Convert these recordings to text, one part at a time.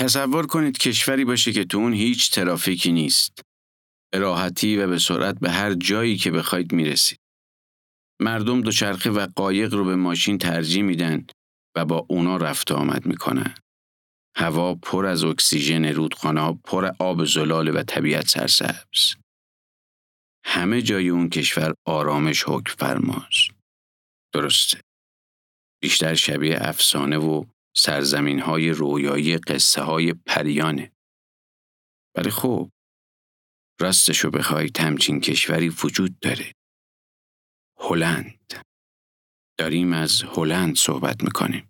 تصور کنید کشوری باشه که تو اون هیچ ترافیکی نیست. به راحتی و به سرعت به هر جایی که بخواید می‌رسید. مردم دوچرخه و قایق رو به ماشین ترجیح میدن و با اونا رفت آمد می‌کنن. هوا پر از اکسیژن رودخانه پر آب زلال و طبیعت سرسبز. همه جای اون کشور آرامش حکم فرماست. درسته. بیشتر شبیه افسانه و سرزمین های رویایی قصه های پریانه. ولی خب راستشو بخوای تمچین کشوری وجود داره. هلند. داریم از هلند صحبت می‌کنیم.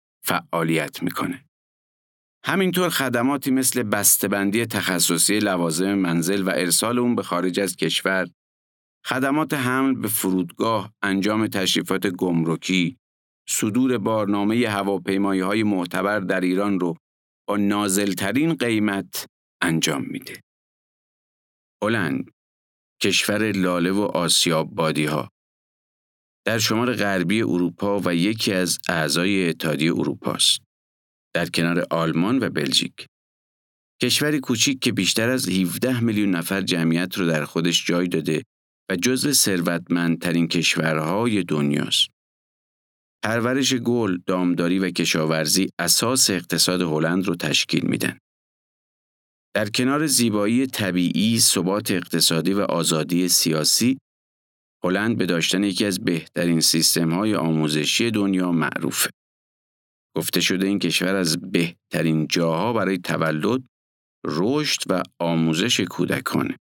فعالیت می‌کنه. همینطور خدماتی مثل بسته‌بندی تخصصی لوازم منزل و ارسال اون به خارج از کشور، خدمات حمل به فرودگاه، انجام تشریفات گمرکی، صدور بارنامه هواپیمایی های معتبر در ایران رو با نازلترین قیمت انجام میده. هلند کشور لاله و آسیاب بادی ها در شمال غربی اروپا و یکی از اعضای اتحادیه اروپا است. در کنار آلمان و بلژیک. کشوری کوچیک که بیشتر از 17 میلیون نفر جمعیت رو در خودش جای داده و جزو ثروتمندترین کشورهای دنیاست. پرورش گل، دامداری و کشاورزی اساس اقتصاد هلند رو تشکیل میدن. در کنار زیبایی طبیعی، ثبات اقتصادی و آزادی سیاسی، هلند به داشتن یکی از بهترین سیستم‌های آموزشی دنیا معروفه. گفته شده این کشور از بهترین جاها برای تولد، رشد و آموزش کودکانه.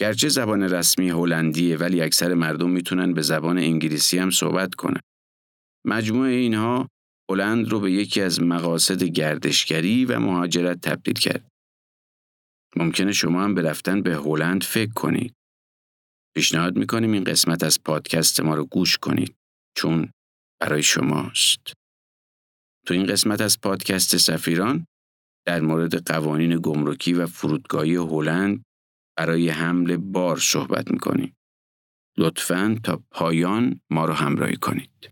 گرچه زبان رسمی هلندیه ولی اکثر مردم می‌تونن به زبان انگلیسی هم صحبت کنن. مجموع اینها هلند رو به یکی از مقاصد گردشگری و مهاجرت تبدیل کرد. ممکنه شما هم به رفتن به هلند فکر کنید. پیشنهاد می‌کنیم این قسمت از پادکست ما رو گوش کنید چون برای شماست. تو این قسمت از پادکست سفیران در مورد قوانین گمرکی و فرودگاهی هلند برای حمل بار صحبت می‌کنیم. لطفاً تا پایان ما رو همراهی کنید.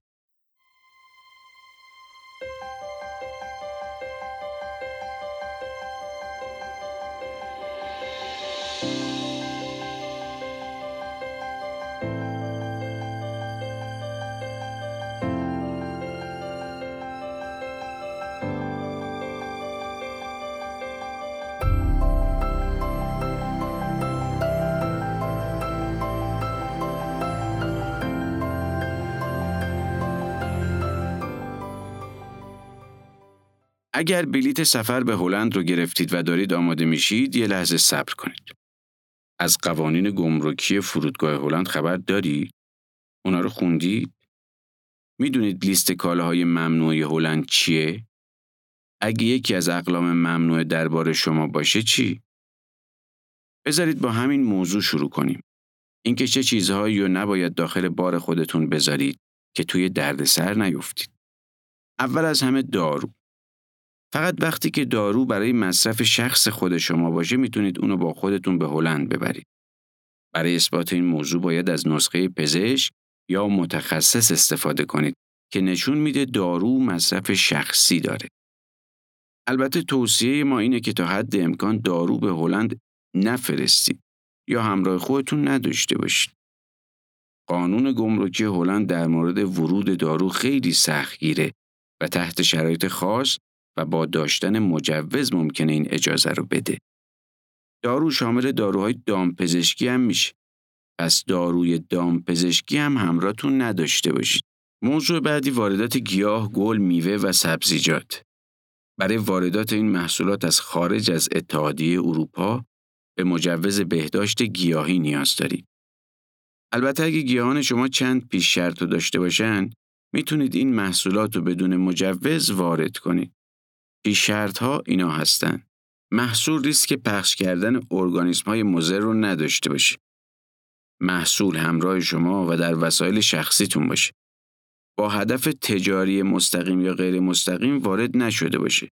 اگر بلیت سفر به هلند رو گرفتید و دارید آماده میشید یه لحظه صبر کنید. از قوانین گمرکی فرودگاه هلند خبر دارید؟ اونا رو خوندید؟ می‌دونید لیست کالاهای ممنوع هلند چیه؟ اگه یکی از اقلام ممنوع درباره شما باشه چی؟ بذارید با همین موضوع شروع کنیم. اینکه چه چیزهایی رو نباید داخل بار خودتون بذارید که توی دردسر نیفتید. اول از همه دارو. فقط وقتی که دارو برای مصرف شخص خود شما باشه می‌تونید اونو با خودتون به هلند ببرید. برای اثبات این موضوع باید از نسخه پزشک یا متخصص استفاده کنید که نشون میده دارو مصرف شخصی داره. البته توصیه ما اینه که تا حد امکان دارو به هلند نفرستید یا همراه خودتون نداشته باشید. قانون گمرکی هلند در مورد ورود دارو خیلی سختگیره و تحت شرایط خاص و با داشتن مجوز ممکنه این اجازه رو بده. دارو شامل داروهای دامپزشکی هم میشه. پس داروی دامپزشکی هم همراهتون نداشته باشید. موضوع بعدی واردات گیاه، گل، میوه و سبزیجات. برای واردات این محصولات از خارج از اتحادیه اروپا به مجوز بهداشت گیاهی نیاز دارید. البته اگه گیاهان شما چند پیش شرط داشته باشن، می‌تونید این محصولات رو بدون مجوز وارد کنید. پیش شرط ها اینا هستن. محصول ریسک پخش کردن ارگانیسم های مضر رو نداشته باشه. محصول همراه شما و در وسایل شخصیتون باشه. با هدف تجاری مستقیم یا غیر مستقیم وارد نشده باشه.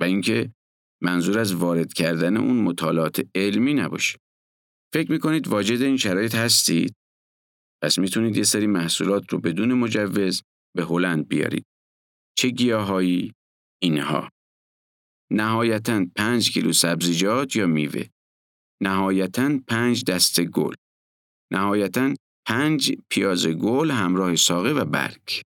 و اینکه منظور از وارد کردن اون مطالعات علمی نباشه. فکر می‌کنید واجد این شرایط هستید؟ پس می‌تونید یه سری محصولات رو بدون مجوز به هلند بیارید. چه گیاهایی؟ اینها. نهایتا 5 کیلو سبزیجات یا میوه. نهایتا 5 دسته گل. نهایتا 5 پیاز گل همراه ساقه و برگ.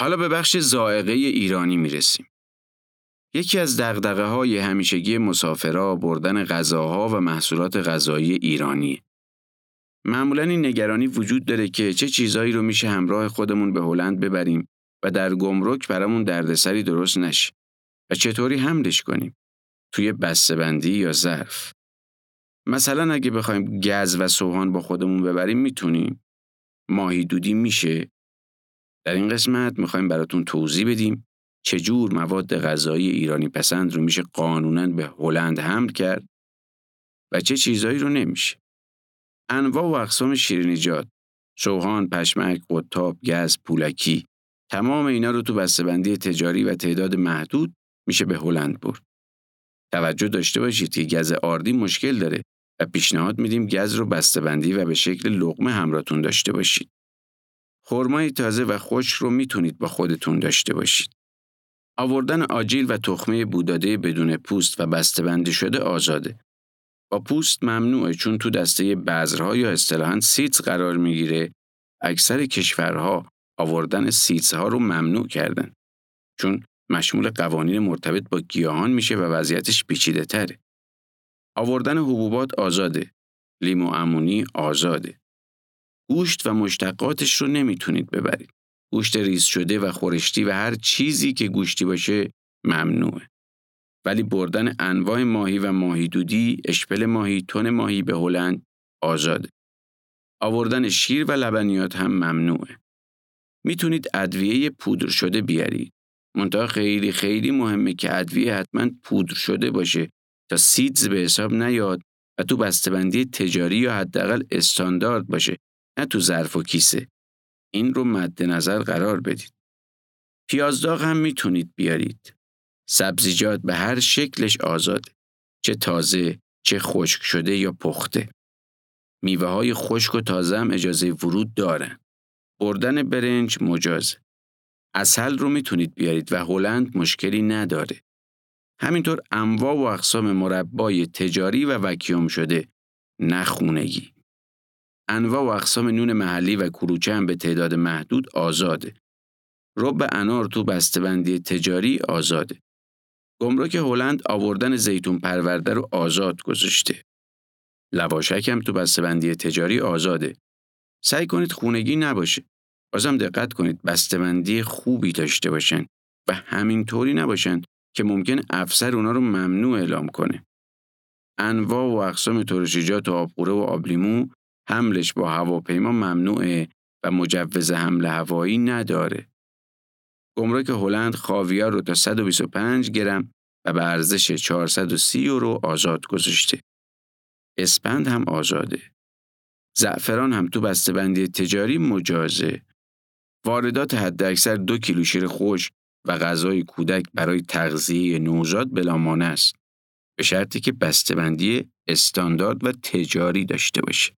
حالا به بخش زائقه ایرانی می‌رسیم. یکی از دقدقه های همیشگی مسافرها بردن غذاها و محصولات غذایی ایرانی. معمولا این نگرانی وجود داره که چه چیزایی رو میشه همراه خودمون به هلند ببریم و در گمرک برامون دردسری درست نشه و چطوری حملش کنیم توی بسته‌بندی یا ظرف. مثلا اگه بخوایم گز و سوهان با خودمون ببریم می‌تونیم ماهی دودی میشه در این قسمت می‌خوایم براتون توضیح بدیم چجور مواد غذایی ایرانی پسند رو میشه قانونا به هلند حمل کرد و چه چیزایی رو نمیشه. انواع و اقسام شیرینیجات، سوهان، پشمک، قطاب، گز، پولکی تمام اینا رو تو بسته‌بندی تجاری و تعداد محدود میشه به هلند برد. توجه داشته باشید که گز آردی مشکل داره و پیشنهاد میدیم گز رو بسته‌بندی و به شکل لقمه همراهتون داشته باشید. خرمای تازه و خشک رو می‌تونید با خودتون داشته باشید. آوردن آجیل و تخمه بوداده بدون پوست و بسته‌بندی شده آزاده. با پوست ممنوعه چون تو دسته بذرها یا اصطلاحاً seeds قرار می‌گیره. اکثر کشورها آوردن seeds ها رو ممنوع کردن. چون مشمول قوانین مرتبط با گیاهان میشه و وضعیتش پیچیده تره. آوردن حبوبات آزاده. لیمو امونی آزاده. گوشت و مشتقاتش رو نمی‌تونید ببرید. گوشت ریز شده و خورشتی و هر چیزی که گوشتی باشه ممنوعه. ولی بردن انواع ماهی و ماهی دودی، اشپل ماهی، تن ماهی به هلند آزاده. آوردن شیر و لبنیات هم ممنوعه. می‌تونید ادویه پودر شده بیارید. منتها خیلی خیلی مهمه که ادویه حتما پودر شده باشه تا سیدز به حساب نیاد و تو بسته‌بندی تجاری یا حداقل استاندارد باشه نه تو ظرف و کیسه. این رو مد نظر قرار بدید. پیازداغ هم می‌تونید بیارید. سبزیجات به هر شکلش آزاده. چه تازه، چه خشک شده یا پخته. میوه های خشک و تازه هم اجازه ورود دارن. بردن برنج مجازه. اصل رو می‌تونید بیارید و هلند مشکلی نداره. همینطور انواع و اقسام مربای تجاری و وکیوم شده نخونگی. انواع و اقسام نون محلی و کروچه هم به تعداد محدود آزاده. رب انار تو بسته‌بندی تجاری آزاده. گمرک هلند آوردن زیتون پرورده رو آزاد گذاشته. لواشک هم تو بسته‌بندی تجاری آزاده. سعی کنید خونگی نباشه. بازم دقت کنید بسته‌بندی خوبی داشته باشن و همینطوری نباشن که ممکن افسر اونا رو ممنوع اعلام کنه. انواع و اقسام ترشیجات و آبقوره و آبلیمو حملش با هواپیما ممنوعه و مجوز حمل هوایی نداره. گمرک هلند خاویار رو تا 125 گرم و به ارزش 430 یورو آزاد گذاشته. اسپند هم آزاده. زعفران هم تو بسته‌بندی تجاری مجازه. واردات حداکثر دو کیلو شیر خوش و غذای کودک برای تغذیه نوزاد بلامانه است. به شرطی که بسته‌بندی استاندارد و تجاری داشته باشه.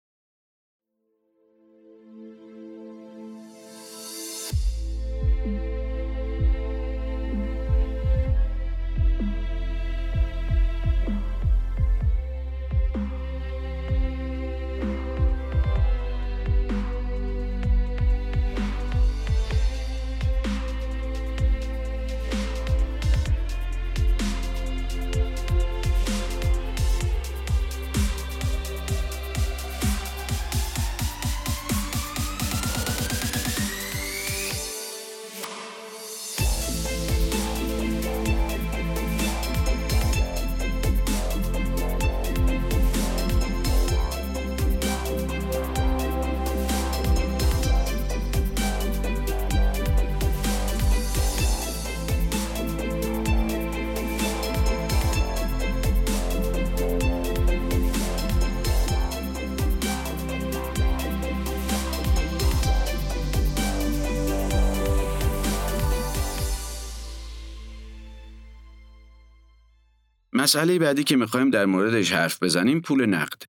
مسئله بعدی که می‌خوایم در موردش حرف بزنیم پول نقد.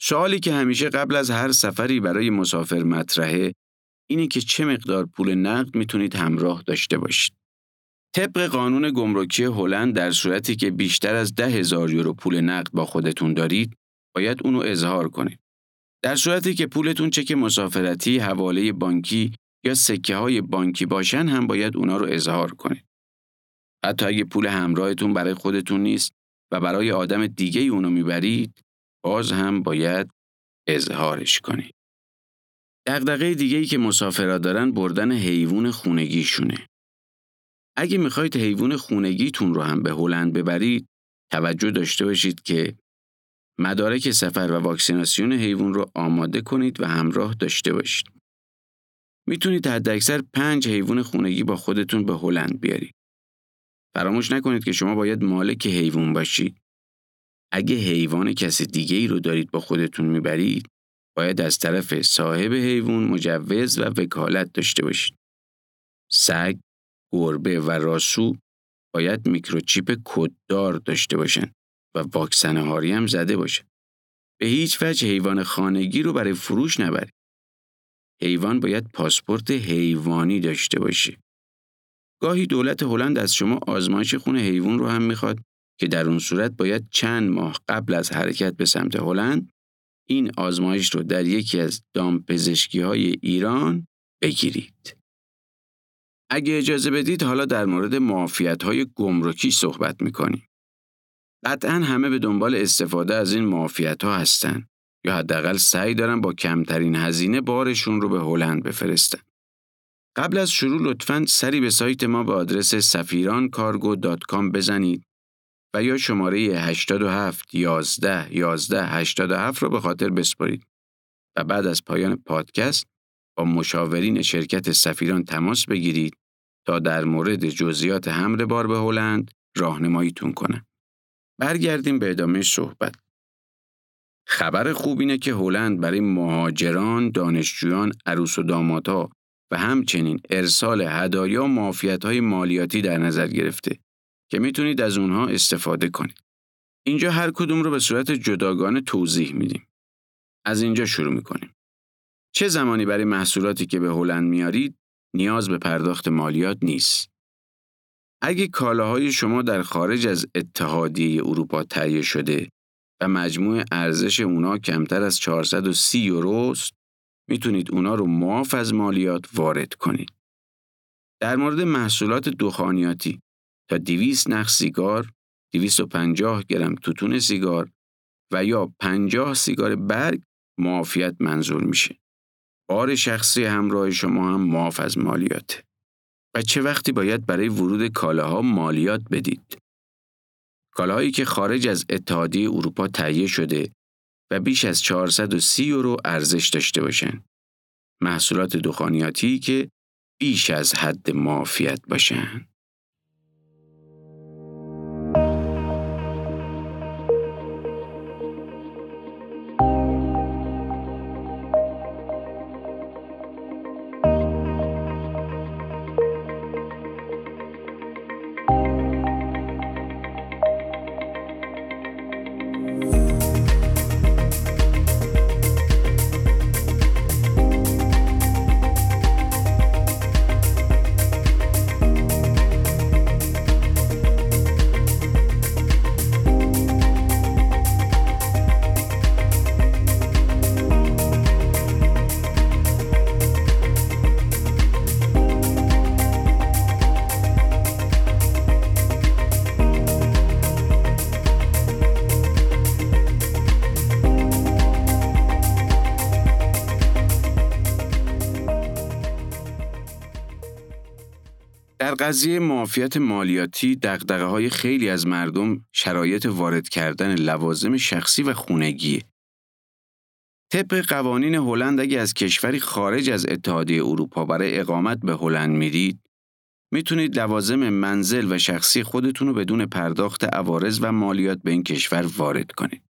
سوالی که همیشه قبل از هر سفری برای مسافر مطرحه اینه که چه مقدار پول نقد می‌تونید همراه داشته باشید. طبق قانون گمرکی هلند در صورتی که بیشتر از ده هزار یورو پول نقد با خودتون دارید، باید اونو اظهار کنید. در صورتی که پولتون چک مسافرتی، حواله بانکی یا سکه های بانکی باشن هم باید اونا رو اظهار کنید. حتی اگه پول همراهتون برای خودتون نیست و برای آدم دیگه اونو می‌برید، باز هم باید اظهارش کنید. دغدغه دیگه ای که مسافرها دارن بردن حیوان خونگیشونه. اگه می‌خواید حیوان خونگیتون رو هم به هلند ببرید، توجه داشته باشید که مدارک سفر و واکسیناسیون حیوان رو آماده کنید و همراه داشته باشید. می‌تونید حداکثر پنج حیوان خونگی با خودتون به هلند بیارید. فراموش نکنید که شما باید مالک حیوان باشید. اگه حیوان کسی دیگه ای رو دارید با خودتون می‌برید، باید از طرف صاحب حیوان مجوز و وکالت داشته باشید. سگ، گربه و راسو باید میکروچیپ کددار داشته باشن و واکسن هاری هم زده باشه. به هیچ وجه حیوان خانگی رو برای فروش نبرید. حیوان باید پاسپورت حیوانی داشته باشه. گاهی دولت هلند از شما آزمایش خون حیوان رو هم می‌خواد که در اون صورت باید چند ماه قبل از حرکت به سمت هلند این آزمایش رو در یکی از دامپزشکی های ایران بگیرید. اگه اجازه بدید حالا در مورد معافیت های گمرکی صحبت می‌کنیم. قطعا همه به دنبال استفاده از این معافیت ها هستن یا حداقل سعی دارن با کمترین هزینه بارشون رو به هلند بفرستن. قبل از شروع لطفاً سری به سایت ما به آدرس سفیرانکارگو.com بزنید و یا شماره 87 11 11 87 را به خاطر بسپارید و بعد از پایان پادکست با مشاورین شرکت سفیران تماس بگیرید تا در مورد جزئیات حمل بار به هلند راهنماییتون کنند. برگردیم به ادامه صحبت. خبر خوب اینه که هلند برای مهاجران، دانشجویان، عروس و دامادها و همچنین ارسال هدایا معافیت های مالیاتی در نظر گرفته که می‌تونید از اونها استفاده کنید. اینجا هر کدوم رو به صورت جداگانه توضیح میدیم. از اینجا شروع می‌کنیم. چه زمانی برای محصولاتی که به هلند میارید نیاز به پرداخت مالیات نیست. اگه کالاهای شما در خارج از اتحادیه اروپا تهیه شده و مجموع ارزش اونا کمتر از 430 یوروست می‌تونید اونا رو معاف از مالیات وارد کنید. در مورد محصولات دخانیاتی تا 200 نخ سیگار، 250 گرم توتون سیگار و یا 50 سیگار برگ معافیت منظور میشه. بار شخصی همراه شما هم معاف از مالیاته. و چه وقتی باید برای ورود کالاها مالیات بدید؟ کالاهایی که خارج از اتحادیه اروپا تهیه شده و بیش از 430 یورو ارزش داشته باشند. محصولات دخانیاتی که بیش از حد معافیت باشند. قضیه معافیت مالیاتی دقدقه های خیلی از مردم شرایط وارد کردن لوازم شخصی و خونگیه. طبق قوانین هلند اگه از کشوری خارج از اتحادیه اروپا برای اقامت به هلند میرید می‌تونید لوازم منزل و شخصی خودتون رو بدون پرداخت عوارض و مالیات به این کشور وارد کنید.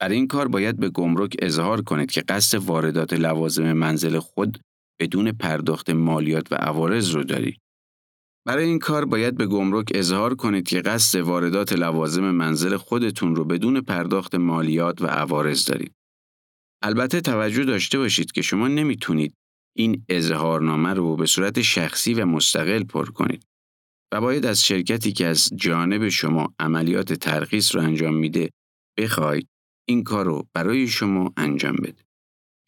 برای این کار باید به گمرک اظهار کنید که قصد واردات لوازم منزل خود بدون پرداخت مالیات و عوارض رو دارید. برای این کار باید به گمرک اظهار کنید که قصد واردات لوازم منزل خودتون رو بدون پرداخت مالیات و عوارض دارید. البته توجه داشته باشید که شما نمی‌تونید این اظهارنامه رو به صورت شخصی و مستقل پر کنید و باید از شرکتی که از جانب شما عملیات ترخیص رو انجام میده بخواید این کار رو برای شما انجام بده.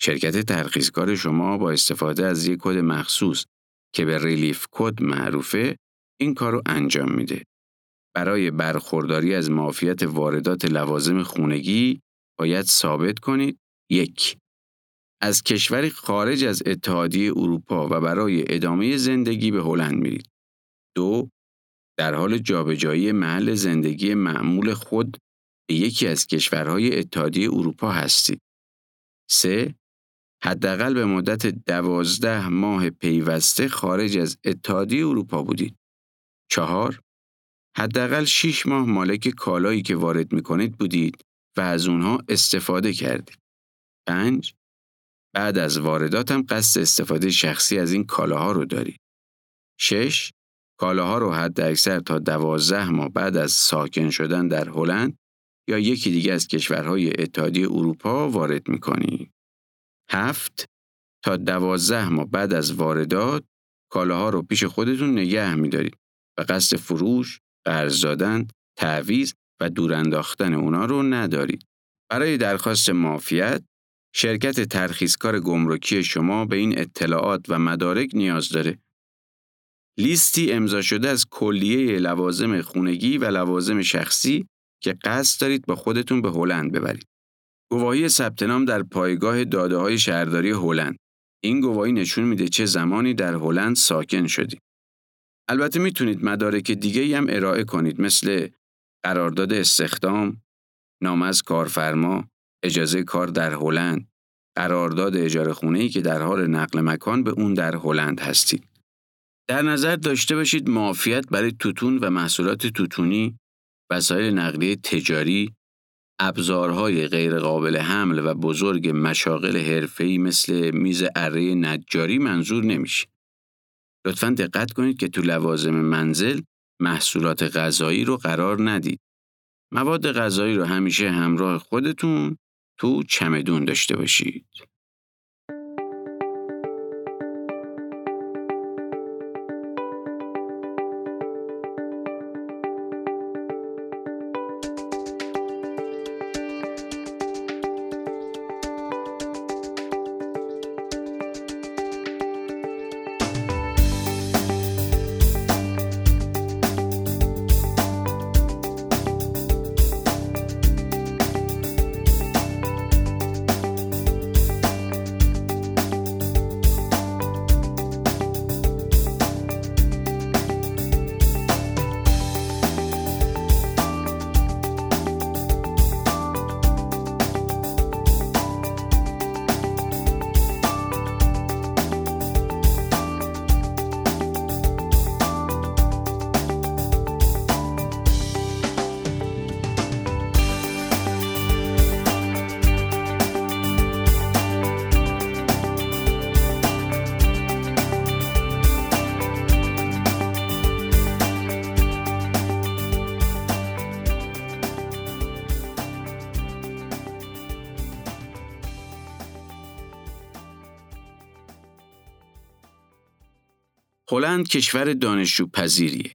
شرکت ترخیصکار شما با استفاده از یک کد مخصوص که به ریلیف کد معروفه این کار رو انجام میده. برای برخورداری از معافیت واردات لوازم خونگی باید ثابت کنید یک از کشوری خارج از اتحادیه اروپا و برای ادامه زندگی به هلند میرید. دو در حال جابجایی محل زندگی معمول خود به یکی از کشورهای اتحادیه اروپا هستید. سه حداقل به مدت دوازده ماه پیوسته خارج از اتحادیه اروپا بودید. چهار حداقل 6 ماه مالک کالایی که وارد می کنید بودید و از اونها استفاده کردید. 5. بعد از واردات هم قصد استفاده شخصی از این کالاها رو دارید. 6. کالاها رو حد اکثر تا 12 ماه بعد از ساکن شدن در هلند یا یکی دیگه از کشورهای اتحادیه اروپا وارد می کنید. 7. تا 12 ماه بعد از واردات کالاها رو پیش خودتون نگه میدارید و قصد فروش، قرض دادن، تعویض و دور انداختن اونا رو ندارید. برای درخواست معافیت شرکت ترخیصکار گمرکی شما به این اطلاعات و مدارک نیاز داره. لیستی امضا شده از کلیه لوازم خونگی و لوازم شخصی که قصد دارید با خودتون به هلند ببرید. گواهی ثبت نام در پایگاه داده های شهرداری هلند. این گواهی نشون میده چه زمانی در هلند ساکن شدید. البته می‌تونید مدارک دیگه هم ارائه کنید مثل قرارداد استخدام، نام از کارفرما، اجازه کار در هلند، قرارداد اجاره خونه ای که در حال نقل مکان به اون در هلند هستید. در نظر داشته باشید معافیت برای توتون و محصولات توتونی، وسایل نقلیه تجاری، ابزارهای غیرقابل حمل و بزرگ مشاغل حرفه‌ای مثل میز اره نجاری منظور نمیشه. لطفا دقت کنید که تو لوازم منزل محصولات غذایی رو قرار ندید. مواد غذایی رو همیشه همراه خودتون تو چمدون داشته باشید. هلند کشور دانشجو پذیریه.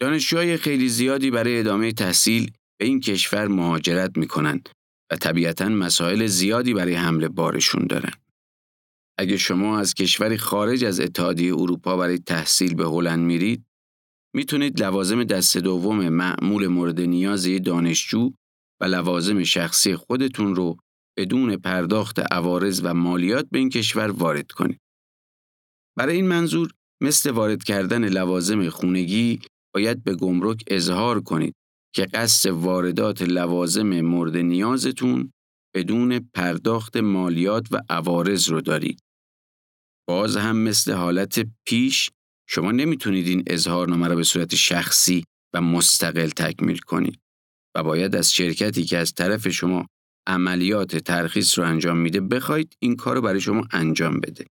دانشجوهای خیلی زیادی برای ادامه تحصیل به این کشور مهاجرت می‌کنن و طبیعتا مسائل زیادی برای حمل بارشون دارن. اگه شما از کشوری خارج از اتحادیه اروپا برای تحصیل به هلند میرید، می‌تونید لوازم دست دوم معمول مورد نیاز دانشجو و لوازم شخصی خودتون رو بدون پرداخت عوارض و مالیات به این کشور وارد کنید. برای این منظور مثل وارد کردن لوازم خونگی باید به گمرک اظهار کنید که قصد واردات لوازم مورد نیازتون بدون پرداخت مالیات و عوارض رو دارید. باز هم مثل حالت پیش شما نمی‌تونید این اظهارنامه را به صورت شخصی و مستقل تکمیل کنید و باید از شرکتی که از طرف شما عملیات ترخیص رو انجام میده بخواید این کار رو برای شما انجام بده.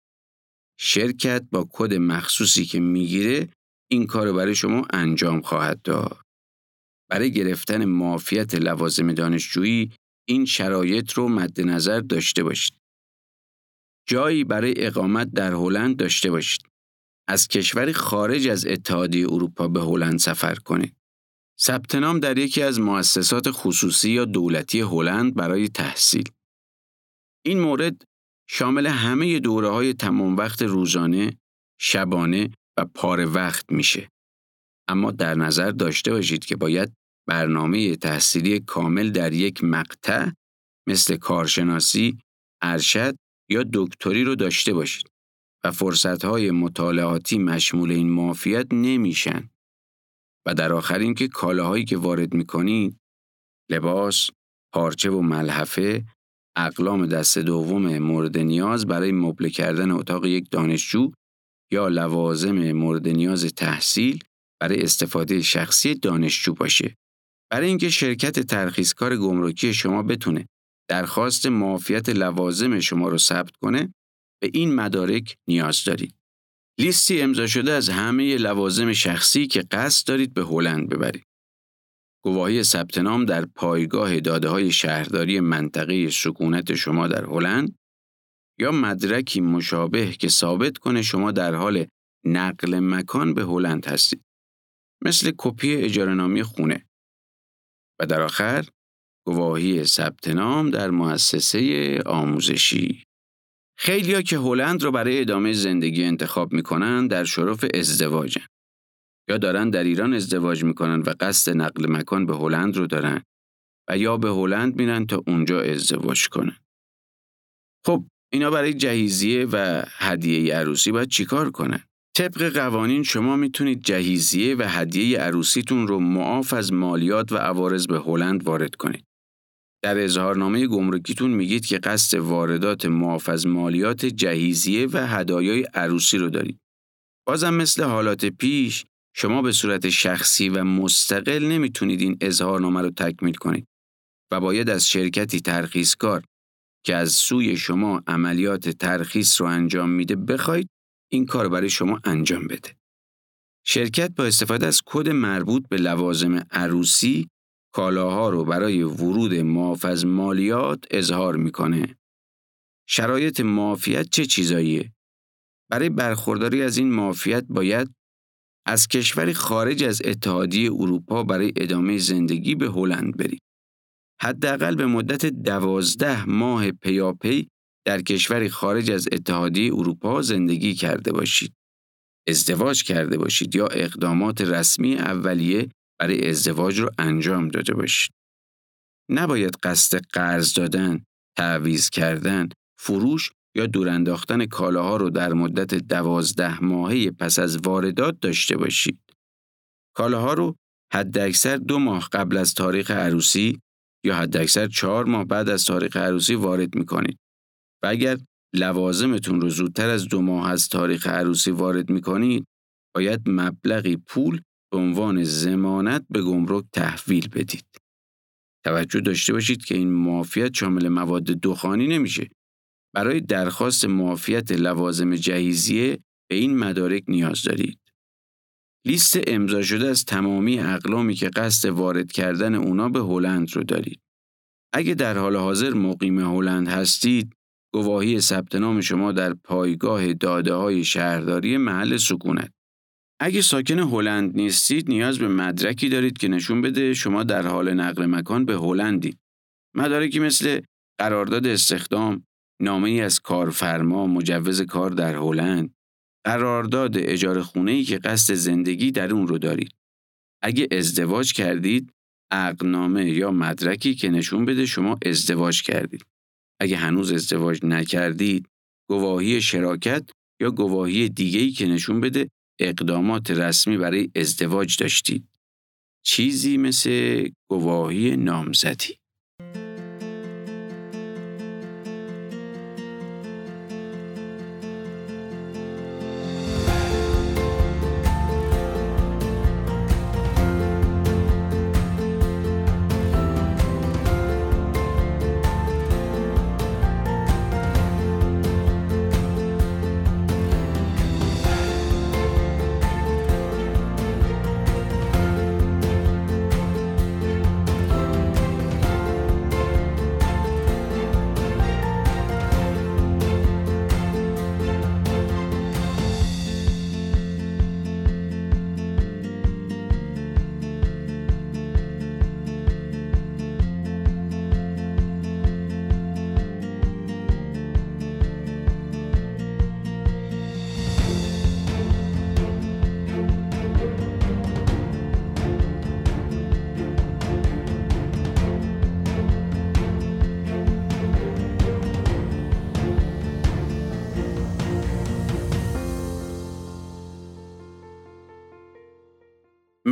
شرکت با کد مخصوصی که می‌گیره این کار برای شما انجام خواهد داد. برای گرفتن معافیت لوازم دانشجویی این شرایط رو مد نظر داشته باشید. جایی برای اقامت در هلند داشته باشید. از کشوری خارج از اتحادیه اروپا به هلند سفر کنید. ثبت نام در یکی از مؤسسات خصوصی یا دولتی هلند برای تحصیل. این مورد شامل همه دوره های تمام وقت روزانه، شبانه و پار وقت میشه. اما در نظر داشته باشید که باید برنامه تحصیلی کامل در یک مقطع مثل کارشناسی، ارشد یا دکتری رو داشته باشید و فرصتهای مطالعاتی مشمول این معافیت نمیشن. و در آخر اینکه کالاهایی که وارد می‌کنید لباس، پارچه و ملحفه، اقلام دست دوم مورد نیاز برای مبله کردن اتاق یک دانشجو یا لوازم مورد نیاز تحصیل برای استفاده شخصی دانشجو باشه. برای اینکه شرکت ترخیصکار گمرکی شما بتونه درخواست معافیت لوازم شما رو ثبت کنه به این مدارک نیاز دارید. لیستی امضا شده از همه لوازم شخصی که قصد دارید به هلند ببرید. گواهی ثبت نام در پایگاه داده های شهرداری منطقه سکونت شما در هلند یا مدرکی مشابه که ثابت کنه شما در حال نقل مکان به هلند هستید. مثل کپی اجاره خونه. و در آخر گواهی ثبت نام در مؤسسه آموزشی. خیلیا که هلند رو برای ادامه زندگی انتخاب می‌کنن در شرف ازدواجن. یا دارن در ایران ازدواج می‌کنن و قصد نقل مکان به هلند رو دارن و یا به هلند میرن تا اونجا ازدواج کنن. خب اینا برای جهیزیه و هدیه عروسی باید چیکار کنن؟ طبق قوانین شما می‌تونید جهیزیه و هدیه عروسیتون رو معاف از مالیات و عوارض به هلند وارد کنید. در اظهارنامه گمرکیتون میگید که قصد واردات معاف از مالیات جهیزیه و هدایای عروسی رو دارید. بازم مثل حالات پیش شما به صورت شخصی و مستقل نمی‌تونید این اظهارنامه رو تکمیل کنید و باید از شرکتی ترخیصکار که از سوی شما عملیات ترخیص رو انجام میده بخواید این کار برای شما انجام بده. شرکت با استفاده از کد مربوط به لوازم عروسی کالاها رو برای ورود معاف از مالیات اظهار می‌کنه. شرایط معافیت چه چیزاییه؟ برای برخورداری از این معافیت باید از کشوری خارج از اتحادیه اروپا برای ادامه زندگی به هلند برید. حداقل به مدت دوازده ماه پیاپی در کشوری خارج از اتحادیه اروپا زندگی کرده باشید. ازدواج کرده باشید یا اقدامات رسمی اولیه برای ازدواج رو انجام داده باشید. نباید قصد قرض دادن، تعویز کردن، فروش یا دورانداختن کالاها رو در مدت دوازده ماهه پس از واردات داشته باشید. کالاها رو حداکثر دو ماه قبل از تاریخ عروسی یا حداکثر چهار ماه بعد از تاریخ عروسی وارد می کنید. و اگر لوازمتون رو زودتر از دو ماه از تاریخ عروسی وارد می کنید، باید مبلغی پول به عنوان زمانت به گمرک تحویل بدید. توجه داشته باشید که این معافیت شامل مواد دخانی نمیشه. برای درخواست معافیت لوازم جهیزیه به این مدارک نیاز دارید. لیست امضا شده از تمامی اقلامی که قصد وارد کردن اونا به هلند رو دارید. اگه در حال حاضر مقیم هلند هستید، گواهی ثبت نام شما در پایگاه داده های شهرداری محل سکونت. اگه ساکن هلند نیستید نیاز به مدرکی دارید که نشون بده شما در حال نقل مکان به هلندید. مدارکی مثل قرارداد استخدام، نامه ای از کارفرما، مجوز کار در هلند، قرارداد اجاره خونه ای که قصد زندگی در اون رو دارید. اگه ازدواج کردید، عقدنامه یا مدرکی که نشون بده شما ازدواج کردید. اگه هنوز ازدواج نکردید، گواهی شراکت یا گواهی دیگه‌ای که نشون بده اقدامات رسمی برای ازدواج داشتید. چیزی مثل گواهی نامزدی.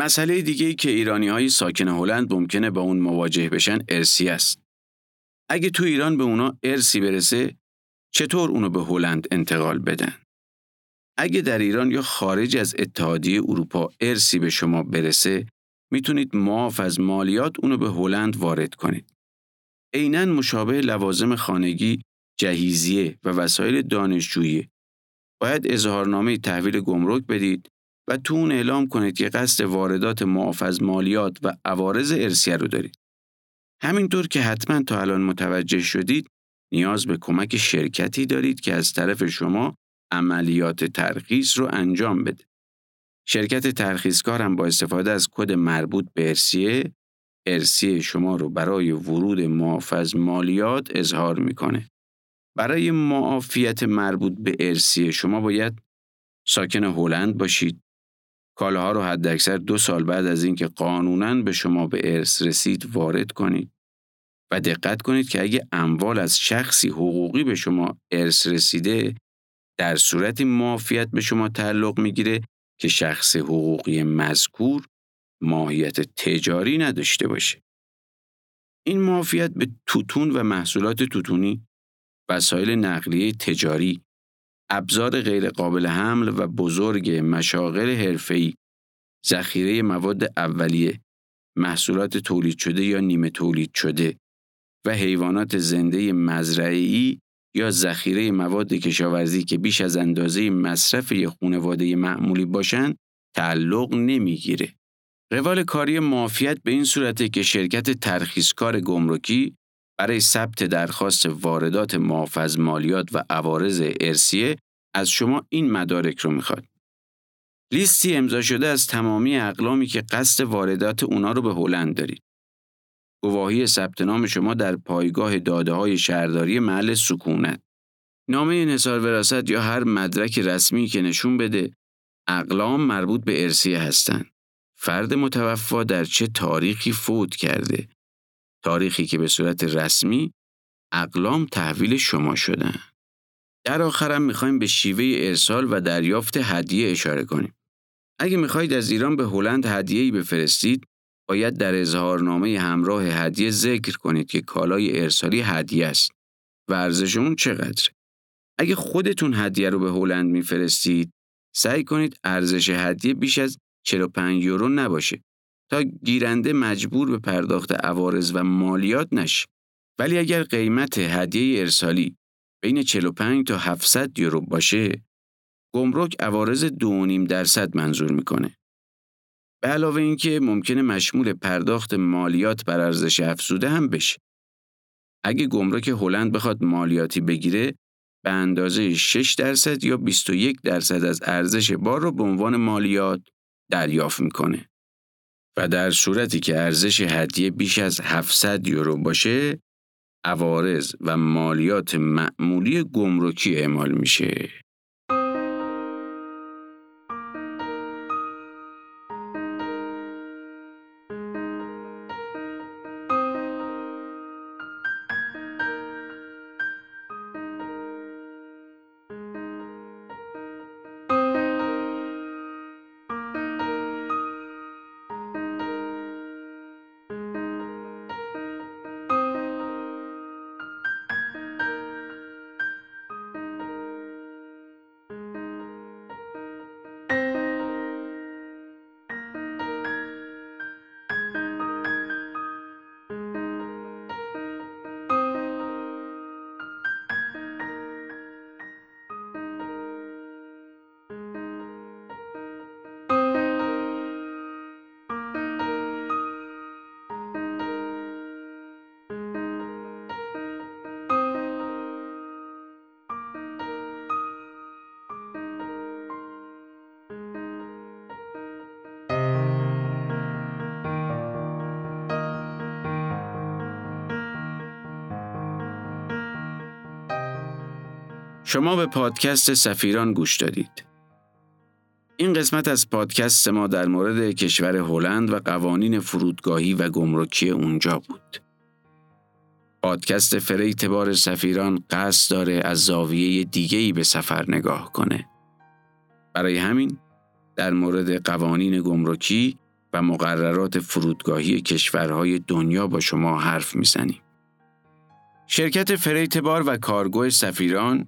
مسئله دیگه ای که ایرانی های ساکن هلند ممکنه با اون مواجه بشن ارسی است. اگه تو ایران به اونا ارسی برسه چطور اونو به هلند انتقال بدن؟ اگه در ایران یا خارج از اتحادیه اروپا ارسی به شما برسه می‌تونید معاف از مالیات اونو به هلند وارد کنید. عینا مشابه لوازم خانگی، جهیزیه و وسایل دانشجویی باید اظهارنامه تحویل گمرک بدید و تو اون اعلام کنید که قصد واردات معاف از مالیات و عوارض ارسیه رو دارید. همینطور که حتما تا الان متوجه شدید نیاز به کمک شرکتی دارید که از طرف شما عملیات ترخیص رو انجام بده. شرکت ترخیصکار هم با استفاده از کد مربوط به ارسیه ارسیه شما رو برای ورود معاف از مالیات اظهار می‌کنه. برای معافیت مربوط به ارسیه شما باید ساکن هلند باشید. کالاها رو حداکثر دو سال بعد از اینکه قانونا به شما به ارث رسید وارد کنید. و دقت کنید که اگه اموال از شخصی حقوقی به شما ارث رسیده در صورتی معافیت به شما تعلق می‌گیره که شخص حقوقی مذکور ماهیت تجاری نداشته باشه. این معافیت به توتون و محصولات توتونی، وسایل نقلیه تجاری، ابزار غیرقابل حمل و بزرگ مشاغل حرفه‌ای، ذخیره مواد اولیه، محصولات تولید شده یا نیمه تولید شده و حیوانات زنده مزرعی یا ذخیره مواد کشاورزی که بیش از اندازه مصرف یک خانواده معمولی باشند تعلق نمی‌گیره. روال کاری معافیت به این صورته که شرکت ترخیصکار گمرکی برای ثبت درخواست واردات معاف از مالیات و عوارض ارسیه از شما این مدارک رو می‌خواد. لیستی امضا شده از تمامی اقلامی که قصد واردات اونا رو به هلند دارید. گواهی ثبت نام شما در پایگاه داده های شهرداری محل سکونت. نامه نثار وراست یا هر مدرک رسمی که نشون بده اقلام مربوط به ارسیه هستند. فرد متوفا در چه تاریخی فوت کرده. تاریخی که به صورت رسمی اقلام تحویل شما شدن. در آخرم می‌خوایم به شیوه ارسال و دریافت هدیه اشاره کنیم. اگه می‌خواهید از ایران به هلند هدیه‌ای بفرستید، باید در اظهارنامه همراه هدیه ذکر کنید که کالای ارسالی هدیه است و ارزش اون چقدر. اگه خودتون هدیه رو به هلند میفرستید، سعی کنید ارزش هدیه بیش از 45 یورو نباشه تا گیرنده مجبور به پرداخت عوارض و مالیات نشه. ولی اگر قیمت هدیه ارسالی بین 45 تا 700 یورو باشه، گمرک عوارض 2.5 درصد منظور می‌کنه. به علاوه اینکه ممکنه مشمول پرداخت مالیات بر ارزش افزوده هم بشه. اگه گمرک هلند بخواد مالیاتی بگیره به اندازه 6 درصد یا 21 درصد از ارزش بار رو به عنوان مالیات دریافت می‌کنه. و در صورتی که ارزش هدیه بیش از 700 یورو باشه، عوارض و مالیات معمولی گمرکی اعمال میشه. شما به پادکست سفیران گوش دادید. این قسمت از پادکست ما در مورد کشور هلند و قوانین فرودگاهی و گمرکی اونجا بود. پادکست فریت بار سفیران قصد داره از زاویه دیگهی به سفر نگاه کنه. برای همین در مورد قوانین گمرکی و مقررات فرودگاهی کشورهای دنیا با شما حرف می‌زنیم. شرکت freight بار و کارگو سفیران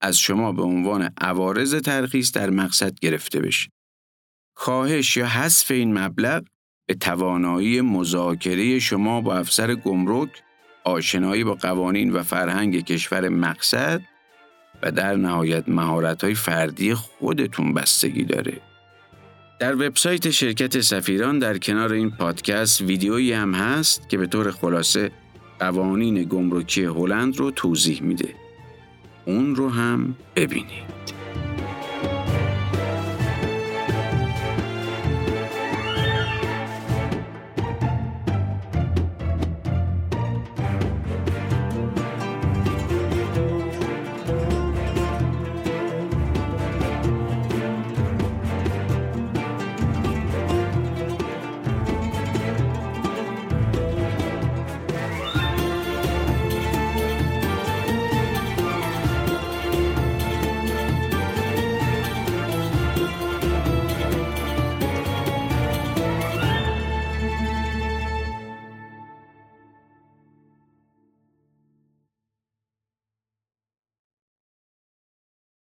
از شما به عنوان عوارض ترخیص در مقصد گرفته بشه. کاهش یا حذف این مبلغ به توانایی مذاکره شما با افسر گمرک، آشنایی با قوانین و فرهنگ کشور مقصد و در نهایت مهارت‌های فردی خودتون بستگی داره. در وبسایت شرکت سفیران در کنار این پادکست ویدیویی هم هست که به طور خلاصه قوانین گمرکی هلند رو توضیح میده. اون رو هم ببینید.